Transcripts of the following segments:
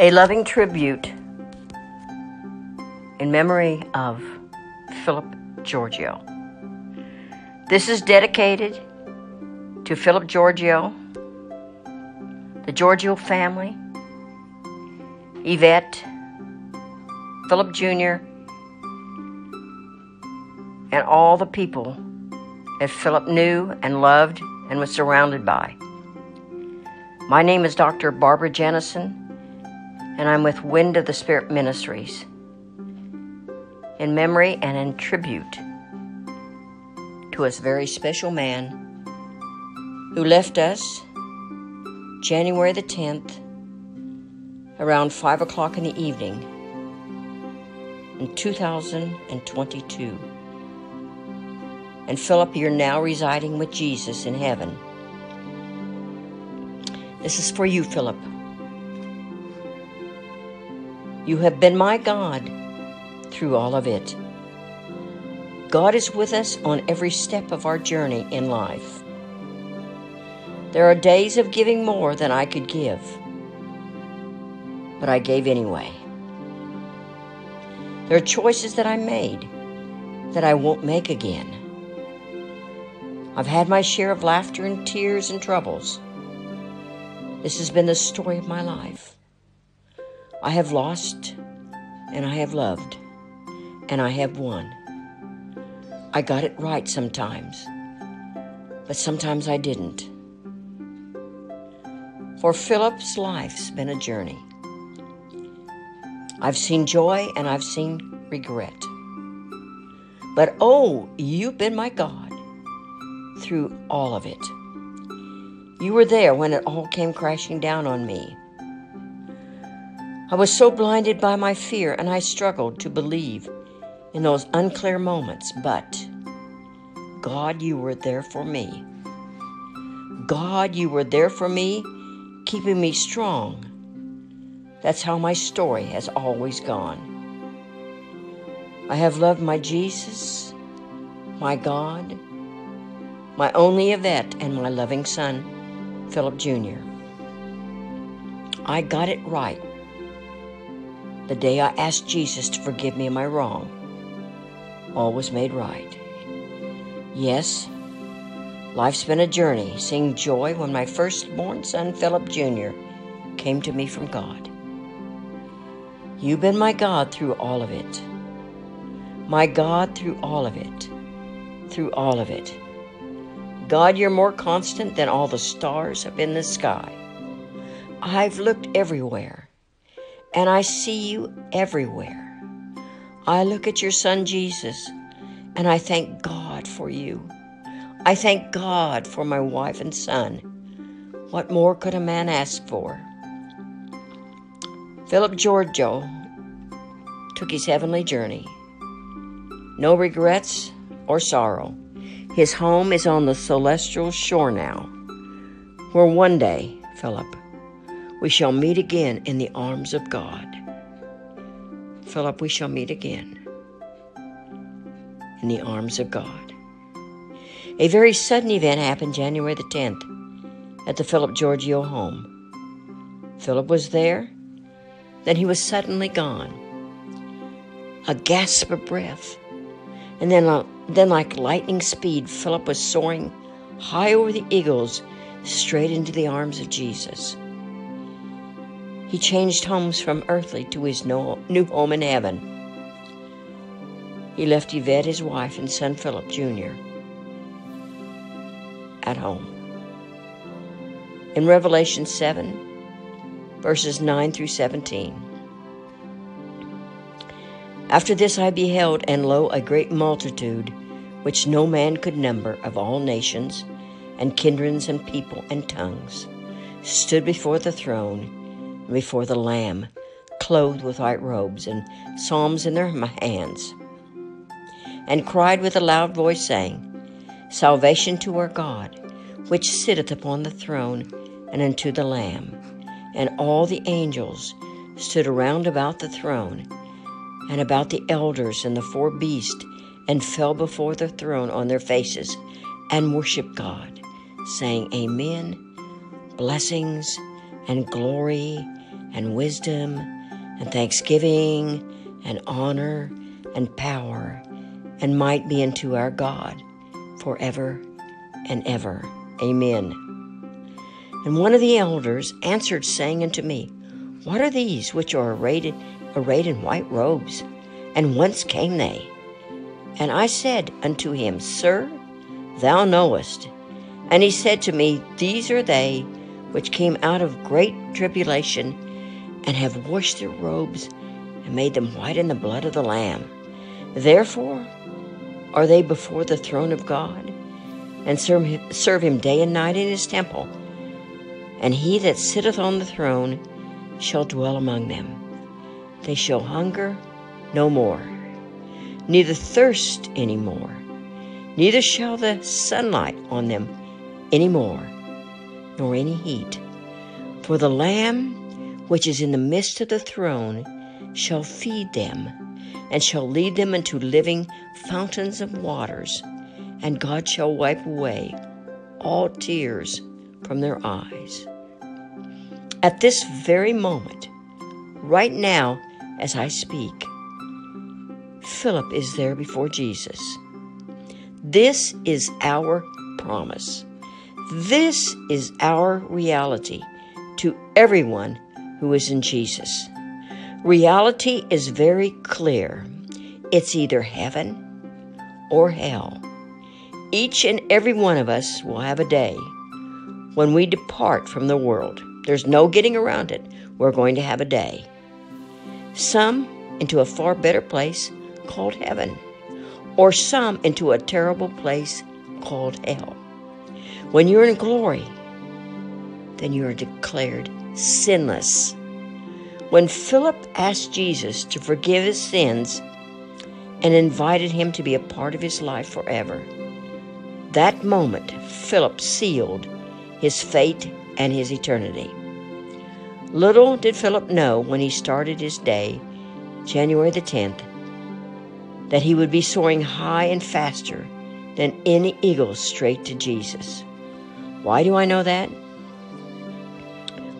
A loving tribute in memory of Philip Giorgio. This is dedicated to Philip Giorgio, the Giorgio family, Yvette, Philip Jr., and all the people that Philip knew and loved and was surrounded by. My name is Dr. Barbara Jennison, and I'm with Wind of the Spirit Ministries. In memory and in tribute to a very special man who left us January the 10th around 5 o'clock in the evening in 2022. And Philip, you're now residing with Jesus in heaven. This is for you, Philip. You have been my God through all of it. God is with us on every step of our journey in life. There are days of giving more than I could give, but I gave anyway. There are choices that I made that I won't make again. I've had my share of laughter and tears and troubles. This has been the story of my life. I have lost and I have loved and I have won. I got it right sometimes, but sometimes I didn't. For Philip's life's been a journey. I've seen joy and I've seen regret. But oh, you've been my God through all of it. You were there when it all came crashing down on me. I was so blinded by my fear and I struggled to believe in those unclear moments, but God, you were there for me. God, you were there for me, keeping me strong. That's how my story has always gone. I have loved my Jesus, my God, my only Yvette, and my loving son, Philip Jr. I got it right the day I asked Jesus to forgive me of my wrong. All was made right. Yes, life's been a journey, seeing joy when my firstborn son, Philip Jr., came to me from God. You've been my God through all of it. My God through all of it. Through all of it. God, you're more constant than all the stars up in the sky. I've looked everywhere, and I see you everywhere. I look at your son Jesus, and I thank God for you. I thank God for my wife and son. What more could a man ask for? Philip Giorgio took his heavenly journey. No regrets or sorrow. His home is on the celestial shore now, where one day, Philip, we shall meet again in the arms of God. Philip, we shall meet again in the arms of God. A very sudden event happened January the 10th at the Philip Giorgio home. Philip was there, then he was suddenly gone. A gasp of breath, and then uh, then, like lightning speed, Philip was soaring high over the eagles straight into the arms of Jesus. He changed homes from earthly to his new home in heaven. He left Yvette, his wife, and son Philip Jr. at home. In Revelation 7, verses 9 through 17. After this I beheld, and lo, a great multitude which no man could number, of all nations, and kindreds, and people, and tongues, stood before the throne before the Lamb, clothed with white robes, and psalms in their hands, and cried with a loud voice, saying, Salvation to our God, which sitteth upon the throne, and unto the Lamb. And all the angels stood around about the throne, and about the elders and the four beasts and fell before the throne on their faces and worshiped God, saying, Amen, blessings and glory and wisdom and thanksgiving and honor and power and might be unto our God forever and ever. Amen. And one of the elders answered, saying unto me, What are these which are arrayed, arrayed in white robes? And whence came they? And I said unto him, Sir, thou knowest. And he said to me, These are they which came out of great tribulation, and have washed their robes, and made them white in the blood of the Lamb. Therefore are they before the throne of God, and serve him, day and night in his temple. And he that sitteth on the throne shall dwell among them. They shall hunger no more, neither thirst any more, neither shall the sunlight on them any more, nor any heat. For the Lamb which is in the midst of the throne shall feed them, and shall lead them into living fountains of waters, and God shall wipe away all tears from their eyes. At this very moment, right now as I speak, Philip is there before Jesus. This is our promise. This is our reality to everyone who is in Jesus. Reality is very clear. It's either heaven or hell. Each and every one of us will have a day when we depart from the world. There's no getting around it. We're going to have a day. Some into a far better place called heaven, or some into a terrible place called hell. When you're in glory, then you are declared sinless. When Philip asked Jesus to forgive his sins and invited him to be a part of his life forever, that moment Philip sealed his fate and his eternity. Little did Philip know when he started his day, January the 10th, that he would be soaring high and faster than any eagle straight to Jesus. Why do I know that?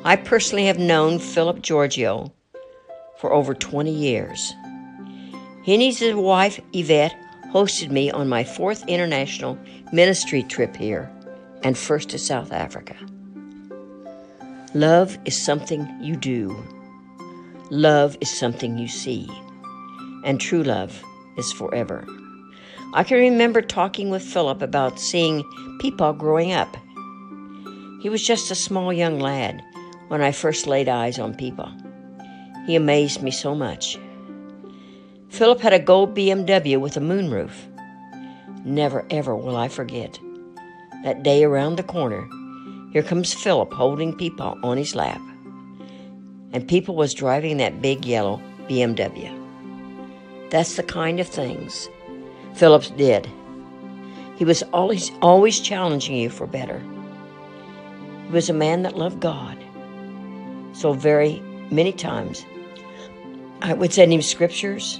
I personally have known Philip Giorgio for over 20 years. He and his wife, Yvette, hosted me on my fourth international ministry trip here and first to South Africa. Love is something you do. Love is something you see. And true love is forever. I can remember talking with Philip about seeing Peepaw growing up. He was just a small young lad when I first laid eyes on Peepaw. He amazed me so much. Philip had a gold BMW with a moonroof. Never ever will I forget. That day around the corner, here comes Philip holding Peepaw on his lap. And Peepaw was driving that big yellow BMW. That's the kind of things Phillips did. He was always always challenging you for better. He was a man that loved God so very many times. I would send him scriptures.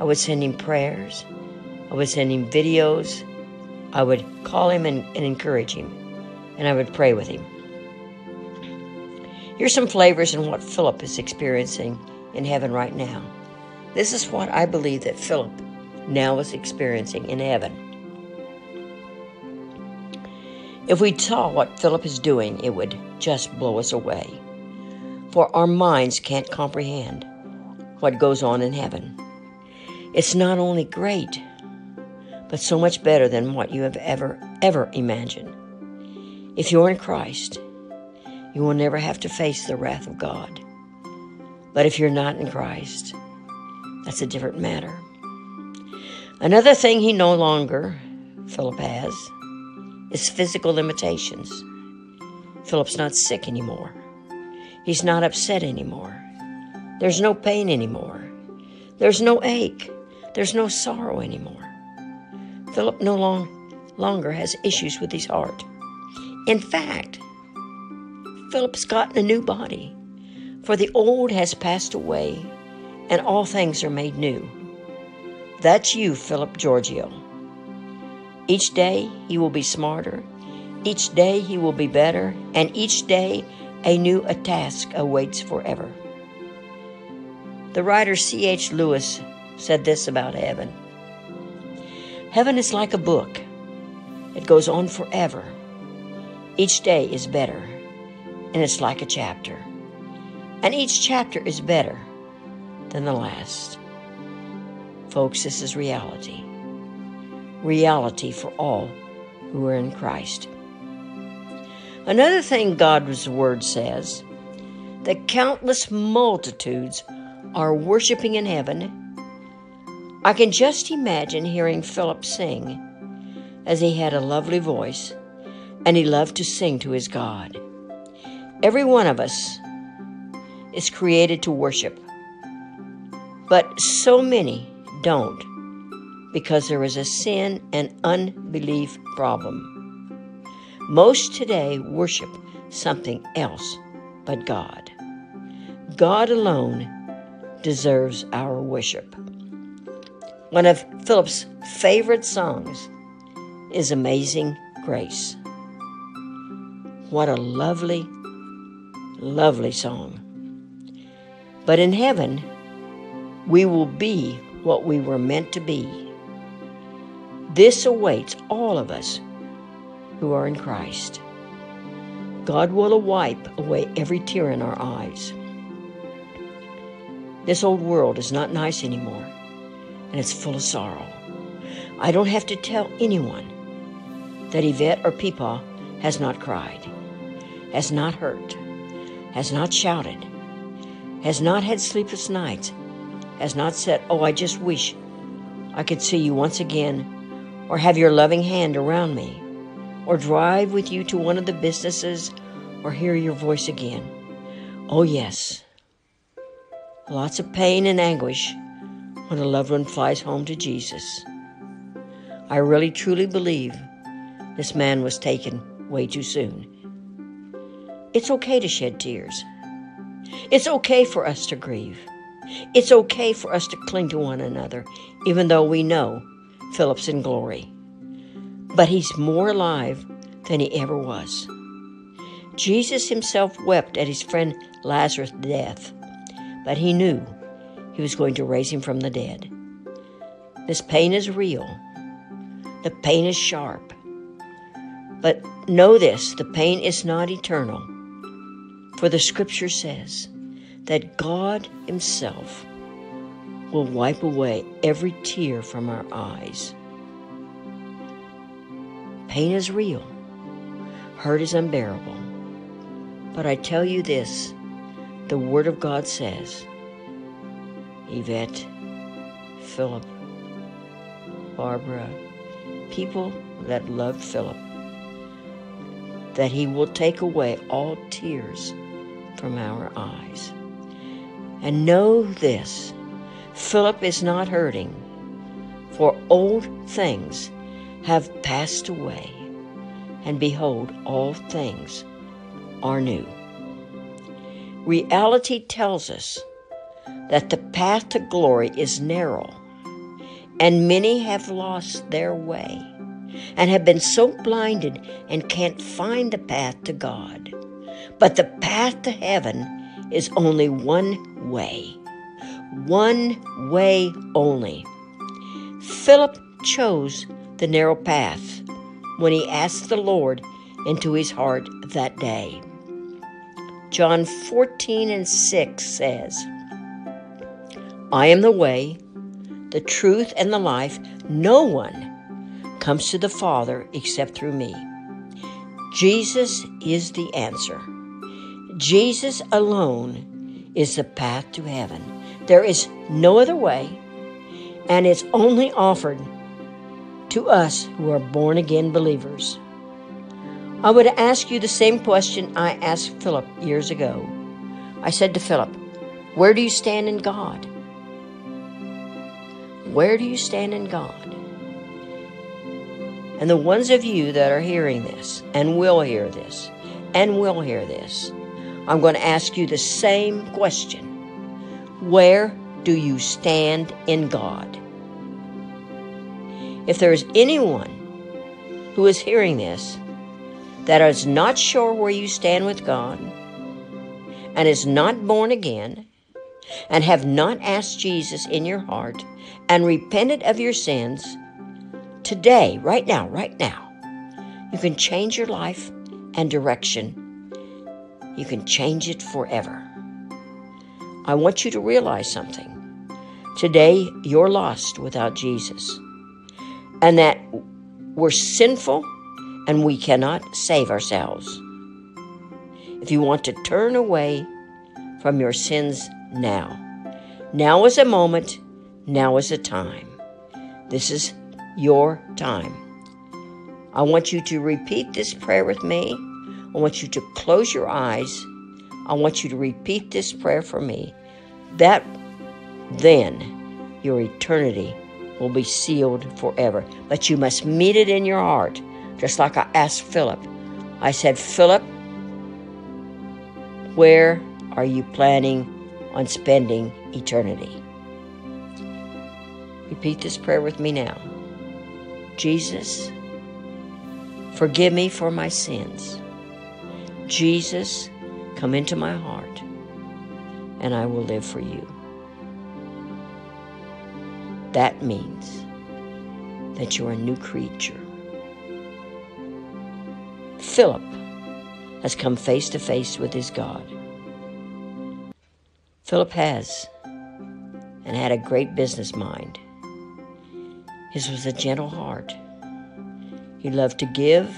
I would send him prayers. I would send him videos. I would call him and, and encourage him. And I would pray with him. Here's some flavors in what Philip is experiencing in heaven right now. This is what I believe that Philip now is experiencing in heaven. If we saw what Philip is doing, it would just blow us away for our minds can't comprehend what goes on in heaven. It's not only great, but so much better than what you have ever, ever imagined. If you're in Christ, you will never have to face the wrath of God. But if you're not in Christ, that's a different matter. Another thing he no longer, Philip has, is physical limitations. Philip's not sick anymore. He's not upset anymore. There's no pain anymore. There's no ache. There's no sorrow anymore. Philip no long, longer has issues with his heart. In fact, Philip's gotten a new body, for the old has passed away, and all things are made new. That's you, Philip Giorgio. Each day he will be smarter, each day he will be better, and each day a new a task awaits forever. The writer C.H. Lewis said this about heaven Heaven is like a book, it goes on forever. Each day is better, and it's like a chapter. And each chapter is better than the last. Folks, this is reality. Reality for all who are in Christ. Another thing God's Word says that countless multitudes are worshiping in heaven. I can just imagine hearing Philip sing, as he had a lovely voice and he loved to sing to his God. Every one of us is created to worship, but so many don't because there is a sin and unbelief problem. Most today worship something else but God. God alone deserves our worship. One of Philip's favorite songs is Amazing Grace. What a lovely, lovely song. But in heaven, we will be what we were meant to be. This awaits all of us who are in Christ. God will wipe away every tear in our eyes. This old world is not nice anymore, and it's full of sorrow. I don't have to tell anyone that Yvette or Peepaw has not cried, has not hurt, has not shouted, has not had sleepless nights, has not said, Oh, I just wish I could see you once again, or have your loving hand around me, or drive with you to one of the businesses, or hear your voice again. Oh, yes. Lots of pain and anguish when a loved one flies home to Jesus. I really truly believe this man was taken way too soon. It's okay to shed tears. It's okay for us to grieve. It's okay for us to cling to one another, even though we know Philip's in glory. But he's more alive than he ever was. Jesus himself wept at his friend Lazarus' death, but he knew he was going to raise him from the dead. This pain is real. The pain is sharp. But know this the pain is not eternal. For the scripture says that God Himself will wipe away every tear from our eyes. Pain is real, hurt is unbearable. But I tell you this the Word of God says, Yvette, Philip, Barbara, people that love Philip, that He will take away all tears from our eyes. And know this Philip is not hurting, for old things have passed away, and behold, all things are new. Reality tells us that the path to glory is narrow, and many have lost their way and have been so blinded and can't find the path to God. But the path to heaven is only one way. One way only. Philip chose the narrow path when he asked the Lord into his heart that day. John 14 and 6 says, I am the way, the truth, and the life. No one comes to the Father except through me. Jesus is the answer. Jesus alone is the path to heaven. There is no other way, and it's only offered to us who are born again believers. I would ask you the same question I asked Philip years ago. I said to Philip, Where do you stand in God? Where do you stand in God? And the ones of you that are hearing this, and will hear this, and will hear this, I'm going to ask you the same question Where do you stand in God? If there is anyone who is hearing this that is not sure where you stand with God, and is not born again, and have not asked Jesus in your heart and repented of your sins, today, right now, right now, you can change your life and direction. You can change it forever. I want you to realize something. Today, you're lost without Jesus, and that we're sinful and we cannot save ourselves. If you want to turn away from your sins now, now is a moment, now is a time. This is your time. I want you to repeat this prayer with me. I want you to close your eyes. I want you to repeat this prayer for me. That then your eternity will be sealed forever. But you must meet it in your heart, just like I asked Philip. I said, Philip, where are you planning on spending eternity? Repeat this prayer with me now. Jesus, forgive me for my sins. Jesus, come into my heart, and I will live for you. That means that you're a new creature. Philip has come face to face with his God. Philip has and had a great business mind. His was a gentle heart. He loved to give.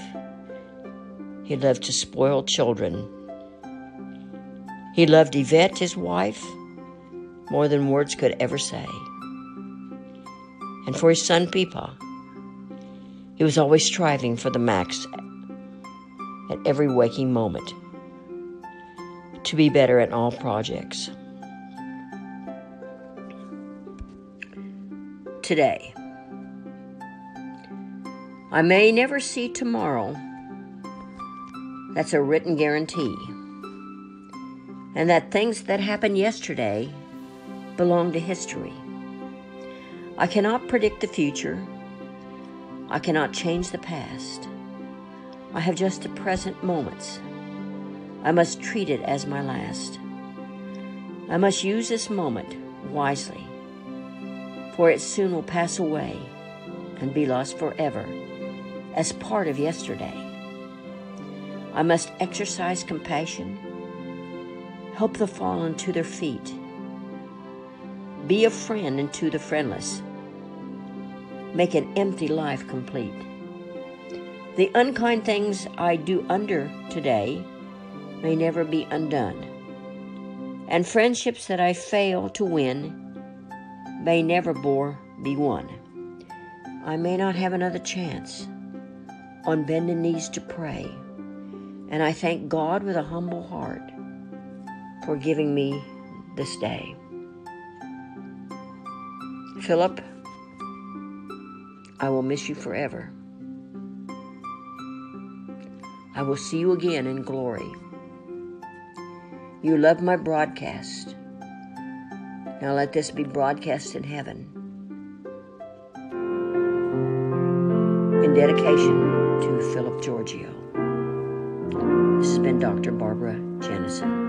He loved to spoil children. He loved Yvette, his wife, more than words could ever say for his son Peepaw. He was always striving for the max at every waking moment to be better at all projects. Today, I may never see tomorrow. That's a written guarantee. And that things that happened yesterday belong to history. I cannot predict the future. I cannot change the past. I have just the present moments. I must treat it as my last. I must use this moment wisely, for it soon will pass away and be lost forever as part of yesterday. I must exercise compassion, help the fallen to their feet, be a friend unto the friendless, make an empty life complete. The unkind things I do under today may never be undone, and friendships that I fail to win may never more be won. I may not have another chance on bending knees to pray, and I thank God with a humble heart for giving me this day. Philip, I will miss you forever. I will see you again in glory. You love my broadcast. Now let this be broadcast in heaven. In dedication to Philip Giorgio. This has been Dr. Barbara Jennison.